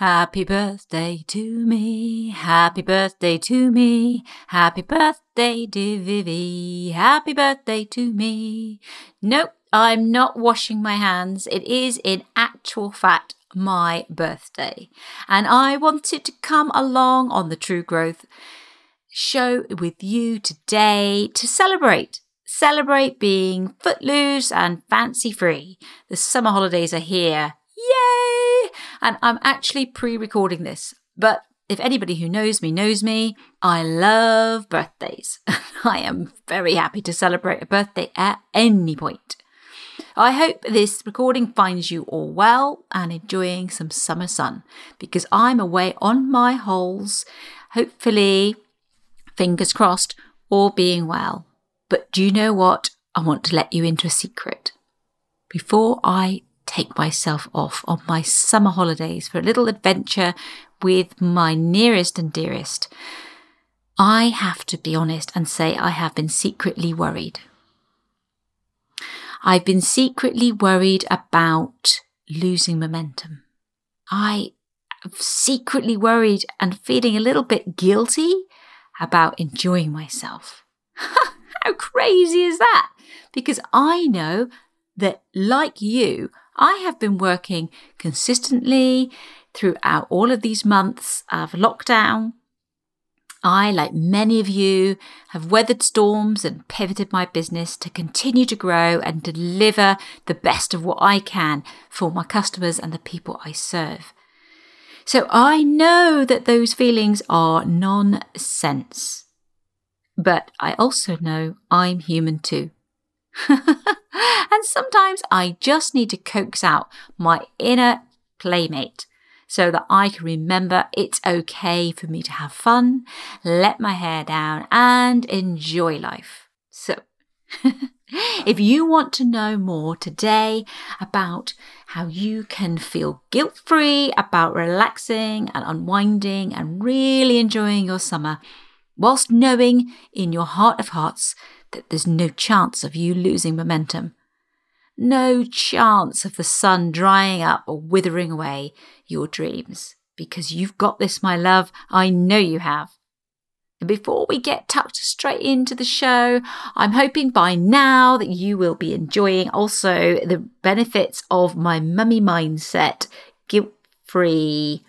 Happy birthday to me. Happy birthday to me. Happy birthday, dear Vivi. Happy birthday to me. Nope, I'm not washing my hands. It is in actual fact my birthday. And I wanted to come along on the True Growth show with you today to celebrate. Celebrate being footloose and fancy free. The summer holidays are here. And I'm actually pre recording this, but if anybody who knows me knows me, I love birthdays. I am very happy to celebrate a birthday at any point. I hope this recording finds you all well and enjoying some summer sun because I'm away on my holes, hopefully, fingers crossed, all being well. But do you know what? I want to let you into a secret. Before I take myself off on my summer holidays for a little adventure with my nearest and dearest, I have to be honest and say I have been secretly worried. I've been secretly worried about losing momentum. I am secretly worried and feeling a little bit guilty about enjoying myself. How crazy is that? Because I know that, like you, I have been working consistently throughout all of these months of lockdown. I, like many of you, have weathered storms and pivoted my business to continue to grow and deliver the best of what I can for my customers and the people I serve. So I know that those feelings are nonsense. But I also know I'm human too. and sometimes I just need to coax out my inner playmate so that I can remember it's okay for me to have fun, let my hair down, and enjoy life. So, if you want to know more today about how you can feel guilt free about relaxing and unwinding and really enjoying your summer, whilst knowing in your heart of hearts that there's no chance of you losing momentum. No chance of the sun drying up or withering away your dreams. Because you've got this, my love. I know you have. And before we get tucked straight into the show, I'm hoping by now that you will be enjoying also the benefits of my mummy mindset, guilt free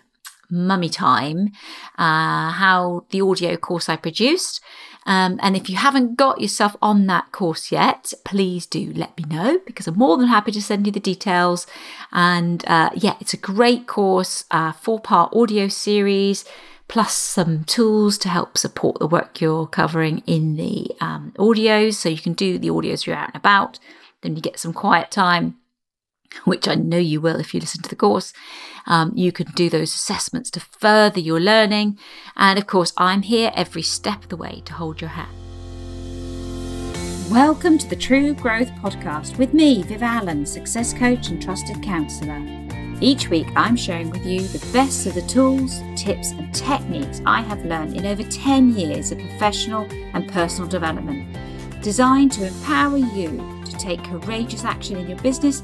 mummy time, uh, how the audio course I produced. Um, and if you haven't got yourself on that course yet, please do let me know because I'm more than happy to send you the details. And uh, yeah, it's a great course, uh, four part audio series, plus some tools to help support the work you're covering in the um, audios. So you can do the audios you're out and about, then you get some quiet time which I know you will if you listen to the course. Um, you can do those assessments to further your learning. And of course, I'm here every step of the way to hold your hand. Welcome to the True Growth Podcast with me, Viv Allen, success coach and trusted counsellor. Each week, I'm sharing with you the best of the tools, tips, and techniques I have learned in over 10 years of professional and personal development, designed to empower you to take courageous action in your business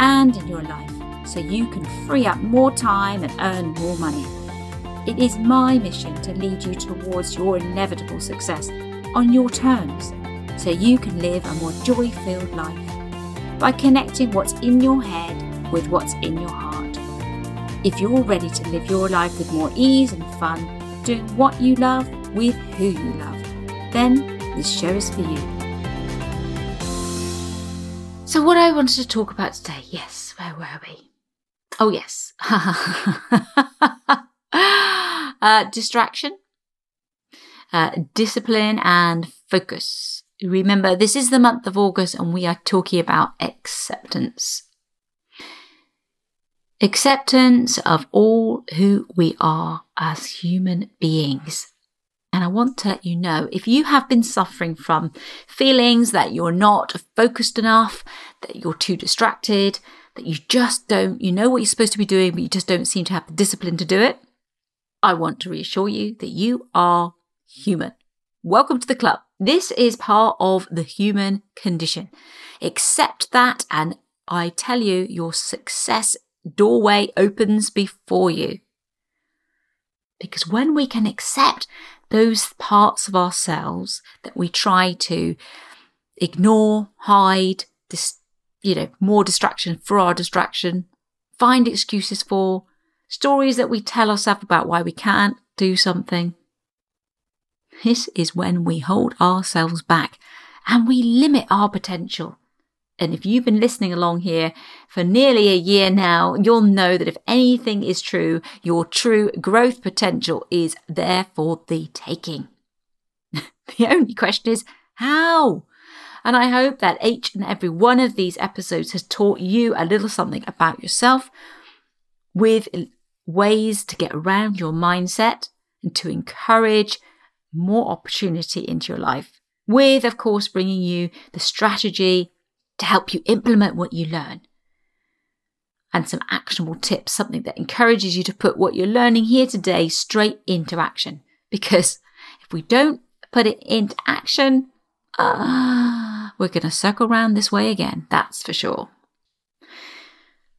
and in your life so you can free up more time and earn more money. It is my mission to lead you towards your inevitable success on your terms so you can live a more joy filled life by connecting what's in your head with what's in your heart. If you're ready to live your life with more ease and fun, doing what you love with who you love, then this show is for you. So, what I wanted to talk about today, yes, where were we? Oh, yes. uh, distraction, uh, discipline, and focus. Remember, this is the month of August, and we are talking about acceptance. Acceptance of all who we are as human beings. I want to let you know if you have been suffering from feelings that you're not focused enough, that you're too distracted, that you just don't, you know what you're supposed to be doing, but you just don't seem to have the discipline to do it, I want to reassure you that you are human. Welcome to the club. This is part of the human condition. Accept that, and I tell you, your success doorway opens before you. Because when we can accept those parts of ourselves that we try to ignore, hide, dis- you know, more distraction for our distraction, find excuses for, stories that we tell ourselves about why we can't do something. This is when we hold ourselves back and we limit our potential. And if you've been listening along here for nearly a year now, you'll know that if anything is true, your true growth potential is there for the taking. the only question is how? And I hope that each and every one of these episodes has taught you a little something about yourself with ways to get around your mindset and to encourage more opportunity into your life. With, of course, bringing you the strategy to help you implement what you learn and some actionable tips, something that encourages you to put what you're learning here today straight into action. Because if we don't put it into action, uh, we're going to circle around this way again, that's for sure.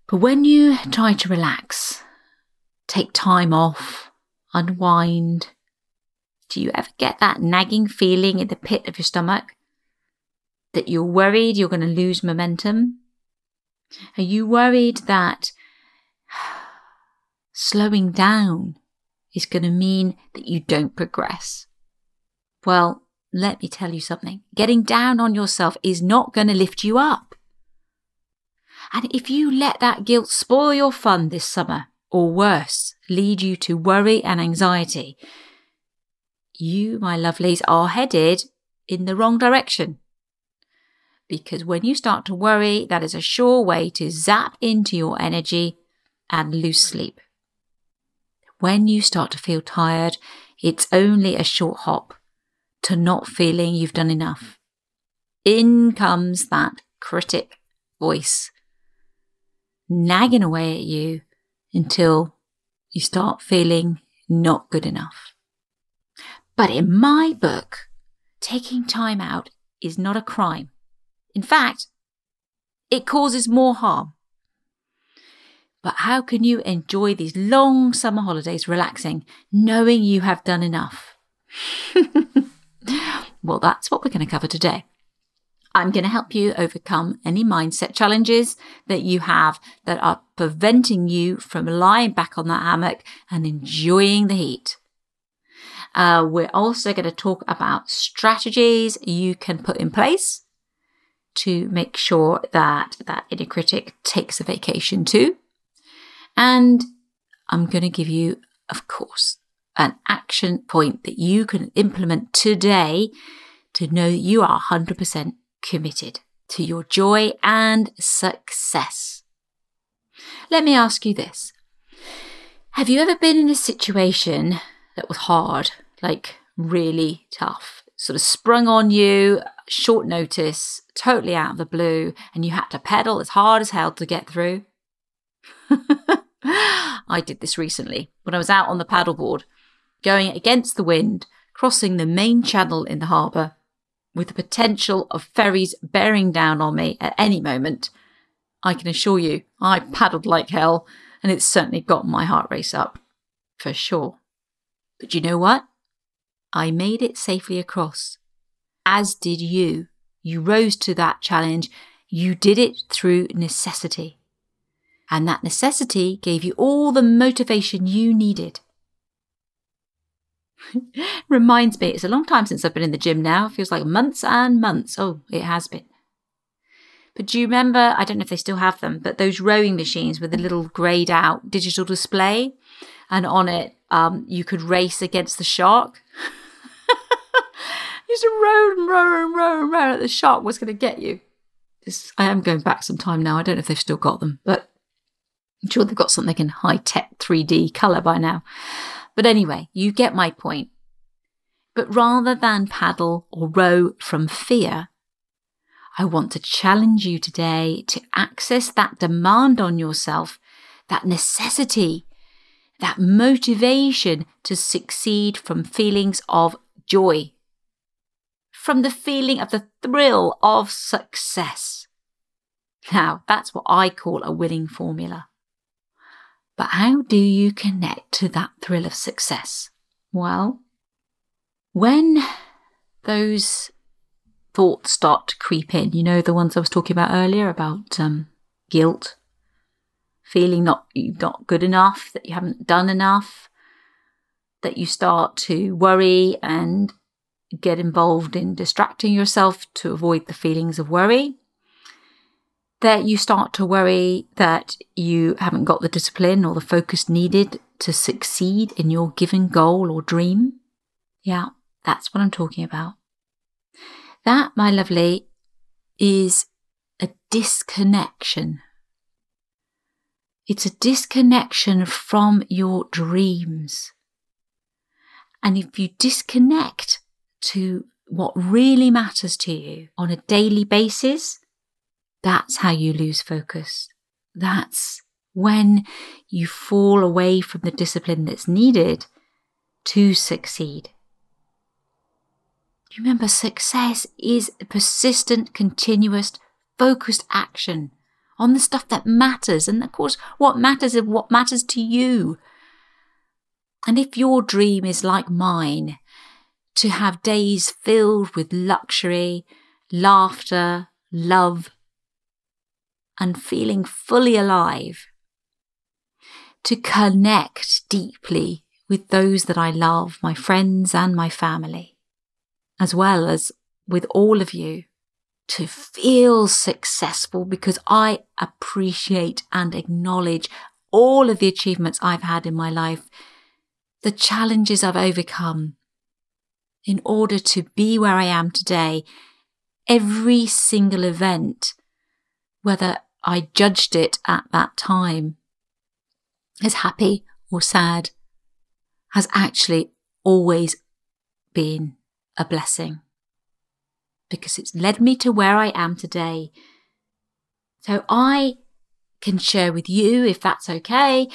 But when you try to relax, take time off, unwind, do you ever get that nagging feeling in the pit of your stomach? That you're worried you're going to lose momentum? Are you worried that slowing down is going to mean that you don't progress? Well, let me tell you something. Getting down on yourself is not going to lift you up. And if you let that guilt spoil your fun this summer, or worse, lead you to worry and anxiety, you, my lovelies, are headed in the wrong direction. Because when you start to worry, that is a sure way to zap into your energy and lose sleep. When you start to feel tired, it's only a short hop to not feeling you've done enough. In comes that critic voice, nagging away at you until you start feeling not good enough. But in my book, taking time out is not a crime. In fact, it causes more harm. But how can you enjoy these long summer holidays relaxing, knowing you have done enough? well, that's what we're going to cover today. I'm going to help you overcome any mindset challenges that you have that are preventing you from lying back on that hammock and enjoying the heat. Uh, we're also going to talk about strategies you can put in place to make sure that that inner critic takes a vacation too. And I'm going to give you, of course, an action point that you can implement today to know that you are 100% committed to your joy and success. Let me ask you this. Have you ever been in a situation that was hard, like really tough, sort of sprung on you, short notice, totally out of the blue, and you had to pedal as hard as hell to get through? I did this recently when I was out on the paddleboard, going against the wind, crossing the main channel in the harbour, with the potential of ferries bearing down on me at any moment. I can assure you, I paddled like hell, and it's certainly got my heart race up, for sure. But you know what? I made it safely across. As did you. You rose to that challenge. You did it through necessity. And that necessity gave you all the motivation you needed. Reminds me, it's a long time since I've been in the gym now. It feels like months and months. Oh, it has been. But do you remember? I don't know if they still have them, but those rowing machines with a little greyed out digital display, and on it um, you could race against the shark. Used to row and row and row row. At the shark was going to get you. I am going back some time now. I don't know if they've still got them, but I'm sure they've got something in high tech 3D colour by now. But anyway, you get my point. But rather than paddle or row from fear, I want to challenge you today to access that demand on yourself, that necessity that motivation to succeed from feelings of joy, from the feeling of the thrill of success. Now, that's what I call a winning formula. But how do you connect to that thrill of success? Well, when those thoughts start to creep in, you know, the ones I was talking about earlier about um, guilt, feeling not not good enough, that you haven't done enough, that you start to worry and get involved in distracting yourself to avoid the feelings of worry. That you start to worry that you haven't got the discipline or the focus needed to succeed in your given goal or dream. Yeah, that's what I'm talking about. That, my lovely, is a disconnection. It's a disconnection from your dreams. And if you disconnect to what really matters to you on a daily basis, that's how you lose focus. That's when you fall away from the discipline that's needed to succeed. Remember, success is persistent, continuous, focused action on the stuff that matters. And of course, what matters is what matters to you. And if your dream is like mine, to have days filled with luxury, laughter, love, and feeling fully alive, to connect deeply with those that I love, my friends and my family, as well as with all of you, to feel successful because I appreciate and acknowledge all of the achievements I've had in my life the challenges I've overcome in order to be where I am today, every single event, whether I judged it at that time as happy or sad, has actually always been a blessing because it's led me to where I am today. So I can share with you, if that's okay,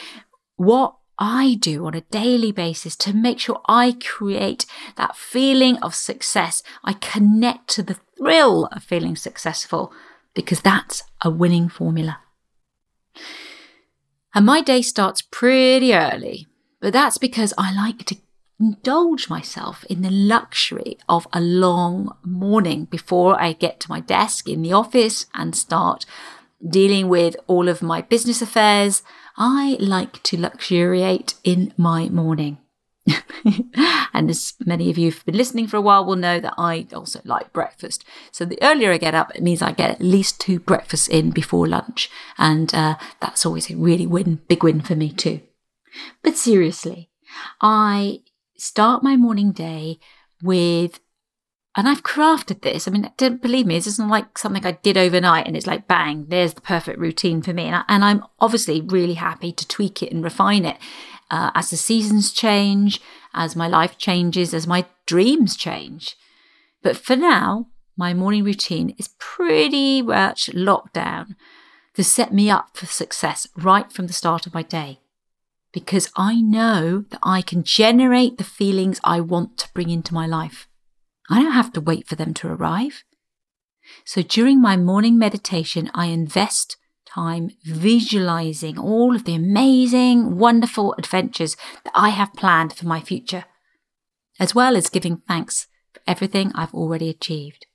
what I do on a daily basis to make sure I create that feeling of success. I connect to the thrill of feeling successful because that's a winning formula. And my day starts pretty early, but that's because I like to indulge myself in the luxury of a long morning before I get to my desk in the office and start dealing with all of my business affairs I like to luxuriate in my morning. and as many of you have been listening for a while will know that I also like breakfast. So the earlier I get up, it means I get at least two breakfasts in before lunch. And uh, that's always a really win, big win for me too. But seriously, I start my morning day with and I've crafted this. I mean, don't believe me, this isn't like something I did overnight and it's like, bang, there's the perfect routine for me. And, I, am obviously really happy to tweak it and refine it uh, as the seasons change, as my life changes, as my dreams change. But for now, my morning routine is pretty much locked down to set me up for success right from the start of my day. Because I know that I can generate the feelings I want to bring into my life. I don't have to wait for them to arrive. So during my morning meditation, I invest time visualizing all of the amazing, wonderful adventures that I have planned for my future, as well as giving thanks for everything I've already achieved.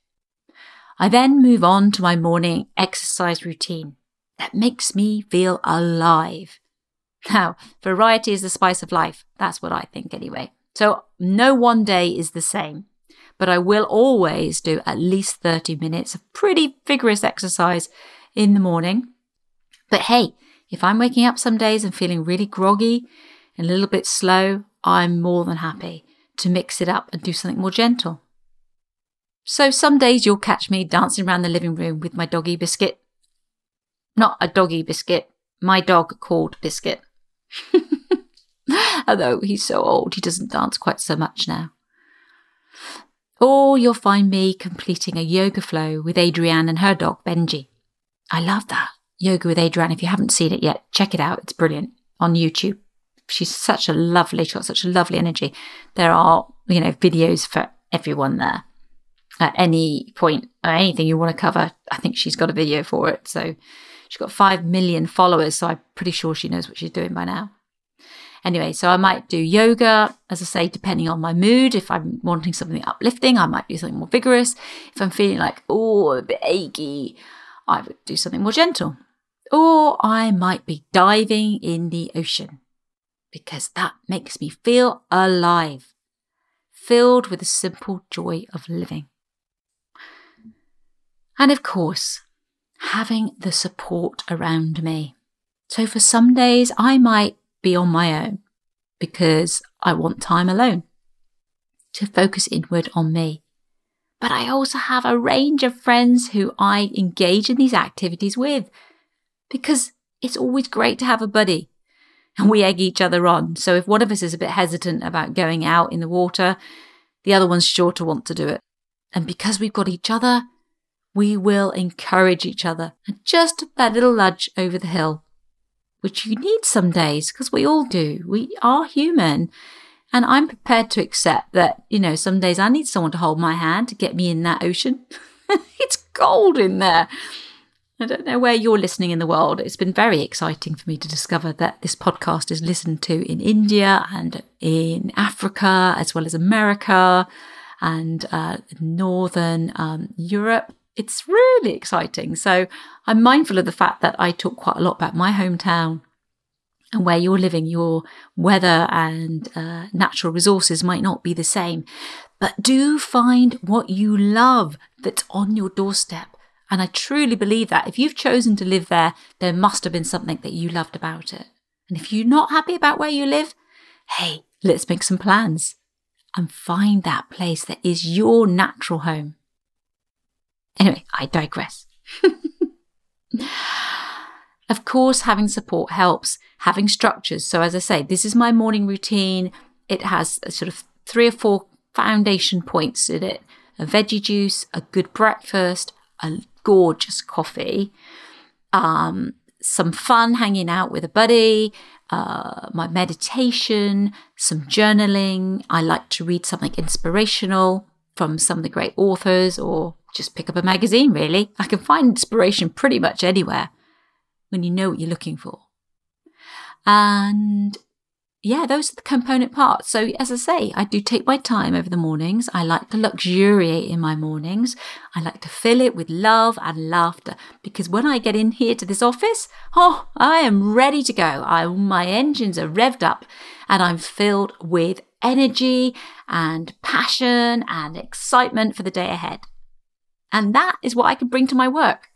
I then move on to my morning exercise routine that makes me feel alive. Now, variety is the spice of life. That's what I think anyway. So no one day is the same but I will always do at least 30 minutes of pretty vigorous exercise in the morning. But hey, if I'm waking up some days and feeling really groggy and a little bit slow, I'm more than happy to mix it up and do something more gentle. So some days you'll catch me dancing around the living room with my doggy Biscuit. Not a doggy Biscuit, my dog called Biscuit. Although he's so old, he doesn't dance quite so much now. Or you'll find me completing a yoga flow with Adrienne and her dog, Benji. I love that. Yoga with Adrienne. If you haven't seen it yet, check it out. It's brilliant on YouTube. She's such a lovely, she's got such a lovely energy. There are, you know, videos for everyone there. At any point or anything you want to cover, I think she's got a video for it. So She's got 5 million followers, so I'm pretty sure she knows what she's doing by now. Anyway, so I might do yoga, as I say, depending on my mood. If I'm wanting something uplifting, I might do something more vigorous. If I'm feeling like, oh, a bit achy, I would do something more gentle. Or I might be diving in the ocean because that makes me feel alive, filled with the simple joy of living. And of course, having the support around me. So for some days, I might be on my own because I want time alone to focus inward on me. But I also have a range of friends who I engage in these activities with because it's always great to have a buddy and we egg each other on. So if one of us is a bit hesitant about going out in the water, the other one's sure to want to do it. And because we've got each other, we will encourage each other and just that little nudge over the hill which you need some days because we all do. We are human. And I'm prepared to accept that, you know, some days I need someone to hold my hand to get me in that ocean. it's cold in there. I don't know where you're listening in the world. It's been very exciting for me to discover that this podcast is listened to in India and in Africa, as well as America and uh, Northern um, Europe it's really exciting. So I'm mindful of the fact that I talk quite a lot about my hometown and where you're living, your weather and uh, natural resources might not be the same. But do find what you love that's on your doorstep. And I truly believe that if you've chosen to live there, there must have been something that you loved about it. And if you're not happy about where you live, hey, let's make some plans and find that place that is your natural home. Anyway, I digress. of course, having support helps, having structures. So, as I say, this is my morning routine. It has sort of three or four foundation points in it a veggie juice, a good breakfast, a gorgeous coffee, um, some fun hanging out with a buddy, uh, my meditation, some journaling. I like to read something inspirational from some of the great authors or just pick up a magazine, really. I can find inspiration pretty much anywhere when you know what you're looking for. And yeah, those are the component parts. So, as I say, I do take my time over the mornings. I like to luxuriate in my mornings. I like to fill it with love and laughter because when I get in here to this office, oh, I am ready to go. I, my engines are revved up and I'm filled with energy and passion and excitement for the day ahead. And that is what I can bring to my work.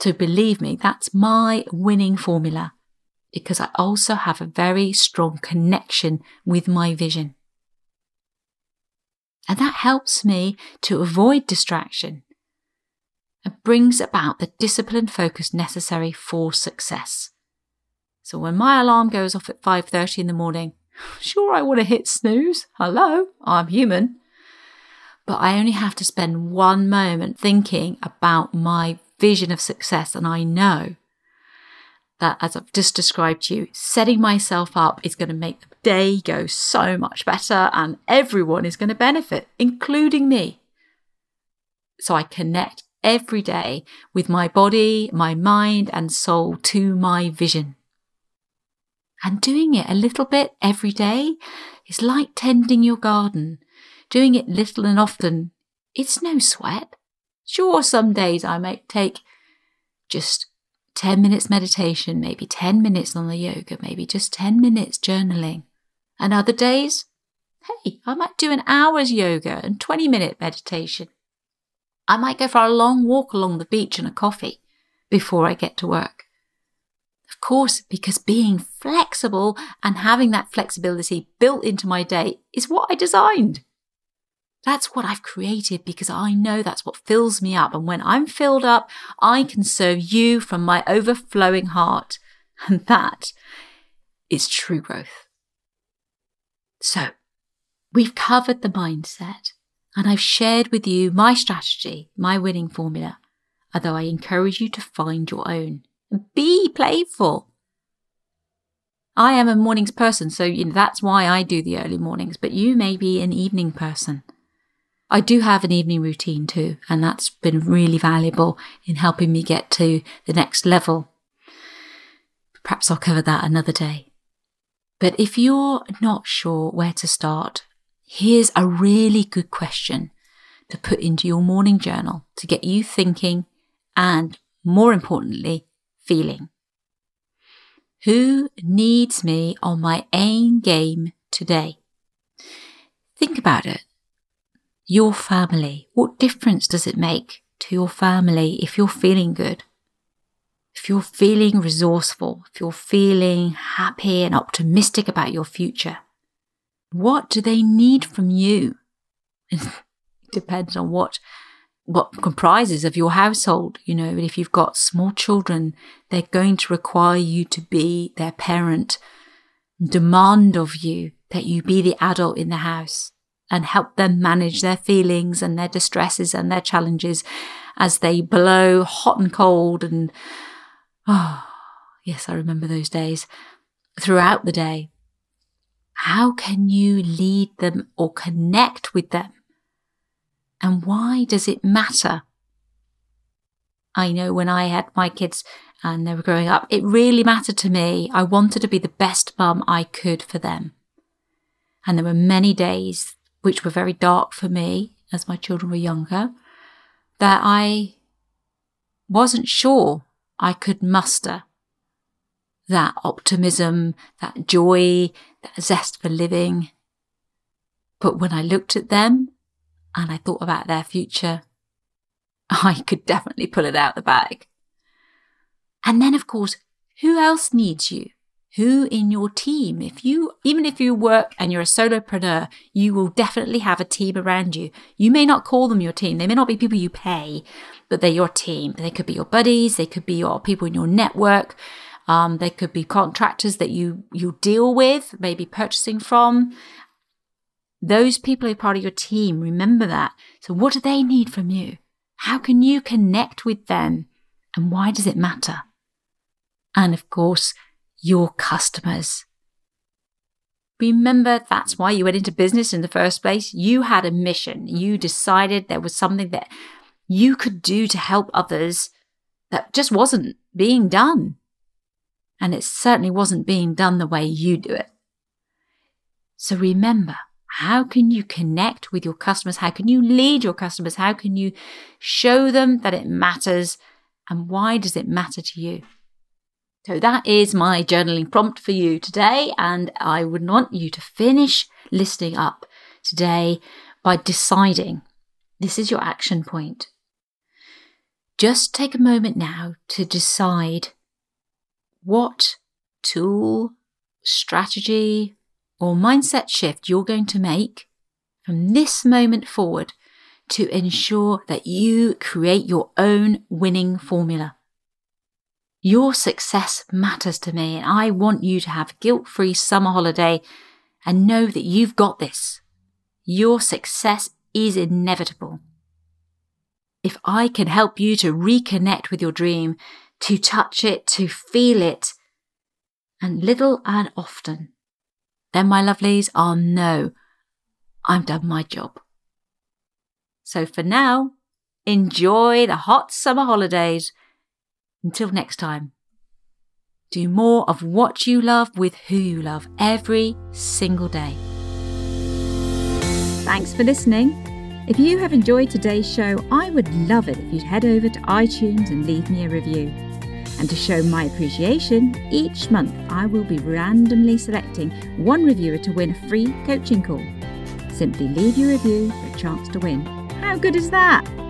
So believe me, that's my winning formula because I also have a very strong connection with my vision. And that helps me to avoid distraction and brings about the disciplined focus necessary for success. So when my alarm goes off at 5:30 in the morning, sure I want to hit snooze. Hello, I'm human but I only have to spend one moment thinking about my vision of success. And I know that, as I've just described to you, setting myself up is going to make the day go so much better and everyone is going to benefit, including me. So I connect every day with my body, my mind, and soul to my vision. And doing it a little bit every day is like tending your garden doing it little and often, it's no sweat. Sure, some days I might take just 10 minutes meditation, maybe 10 minutes on the yoga, maybe just 10 minutes journaling. And other days, hey, I might do an hour's yoga and 20 minute meditation. I might go for a long walk along the beach and a coffee before I get to work. Of course, because being flexible and having that flexibility built into my day is what I designed. That's what I've created because I know that's what fills me up. And when I'm filled up, I can serve you from my overflowing heart. And that is true growth. So we've covered the mindset and I've shared with you my strategy, my winning formula, although I encourage you to find your own and be playful. I am a mornings person, so you know, that's why I do the early mornings, but you may be an evening person. I do have an evening routine too, and that's been really valuable in helping me get to the next level. Perhaps I'll cover that another day. But if you're not sure where to start, here's a really good question to put into your morning journal to get you thinking and, more importantly, feeling. Who needs me on my aim game today? Think about it. Your family. What difference does it make to your family if you're feeling good? If you're feeling resourceful, if you're feeling happy and optimistic about your future, what do they need from you? it depends on what what comprises of your household, you know, if you've got small children, they're going to require you to be their parent, demand of you that you be the adult in the house and help them manage their feelings and their distresses and their challenges as they blow hot and cold and oh yes i remember those days throughout the day. How can you lead them or connect with them? And why does it matter? I know when i had my kids and they were growing up it really mattered to me. I wanted to be the best mum i could for them. And there were many days which were very dark for me as my children were younger, that I wasn't sure I could muster that optimism, that joy, that zest for living. But when I looked at them and I thought about their future, I could definitely pull it out the bag. And then, of course, who else needs you? Who in your team, if you, even if you work and you're a solopreneur, you will definitely have a team around you. You may not call them your team. They may not be people you pay, but they're your team. They could be your buddies. They could be your people in your network. Um, they could be contractors that you, you deal with, maybe purchasing from. Those people are part of your team. Remember that. So what do they need from you? How can you connect with them? And why does it matter? And of course, your customers. Remember, that's why you went into business in the first place. You had a mission. You decided there was something that you could do to help others that just wasn't being done. And it certainly wasn't being done the way you do it. So remember, how can you connect with your customers? How can you lead your customers? How can you show them that it matters? And why does it matter to you? So that is my journaling prompt for you today. And I would want you to finish listing up today by deciding this is your action point. Just take a moment now to decide what tool, strategy, or mindset shift you're going to make from this moment forward to ensure that you create your own winning formula. Your success matters to me, and I want you to have guilt free summer holiday and know that you've got this. Your success is inevitable. If I can help you to reconnect with your dream, to touch it, to feel it, and little and often, then my lovelies, I'll know I've done my job. So for now, enjoy the hot summer holidays until next time, do more of what you love with who you love every single day. Thanks for listening. If you have enjoyed today's show, I would love it if you'd head over to iTunes and leave me a review. And to show my appreciation, each month I will be randomly selecting one reviewer to win a free coaching call. Simply leave your review for a chance to win. How good is that?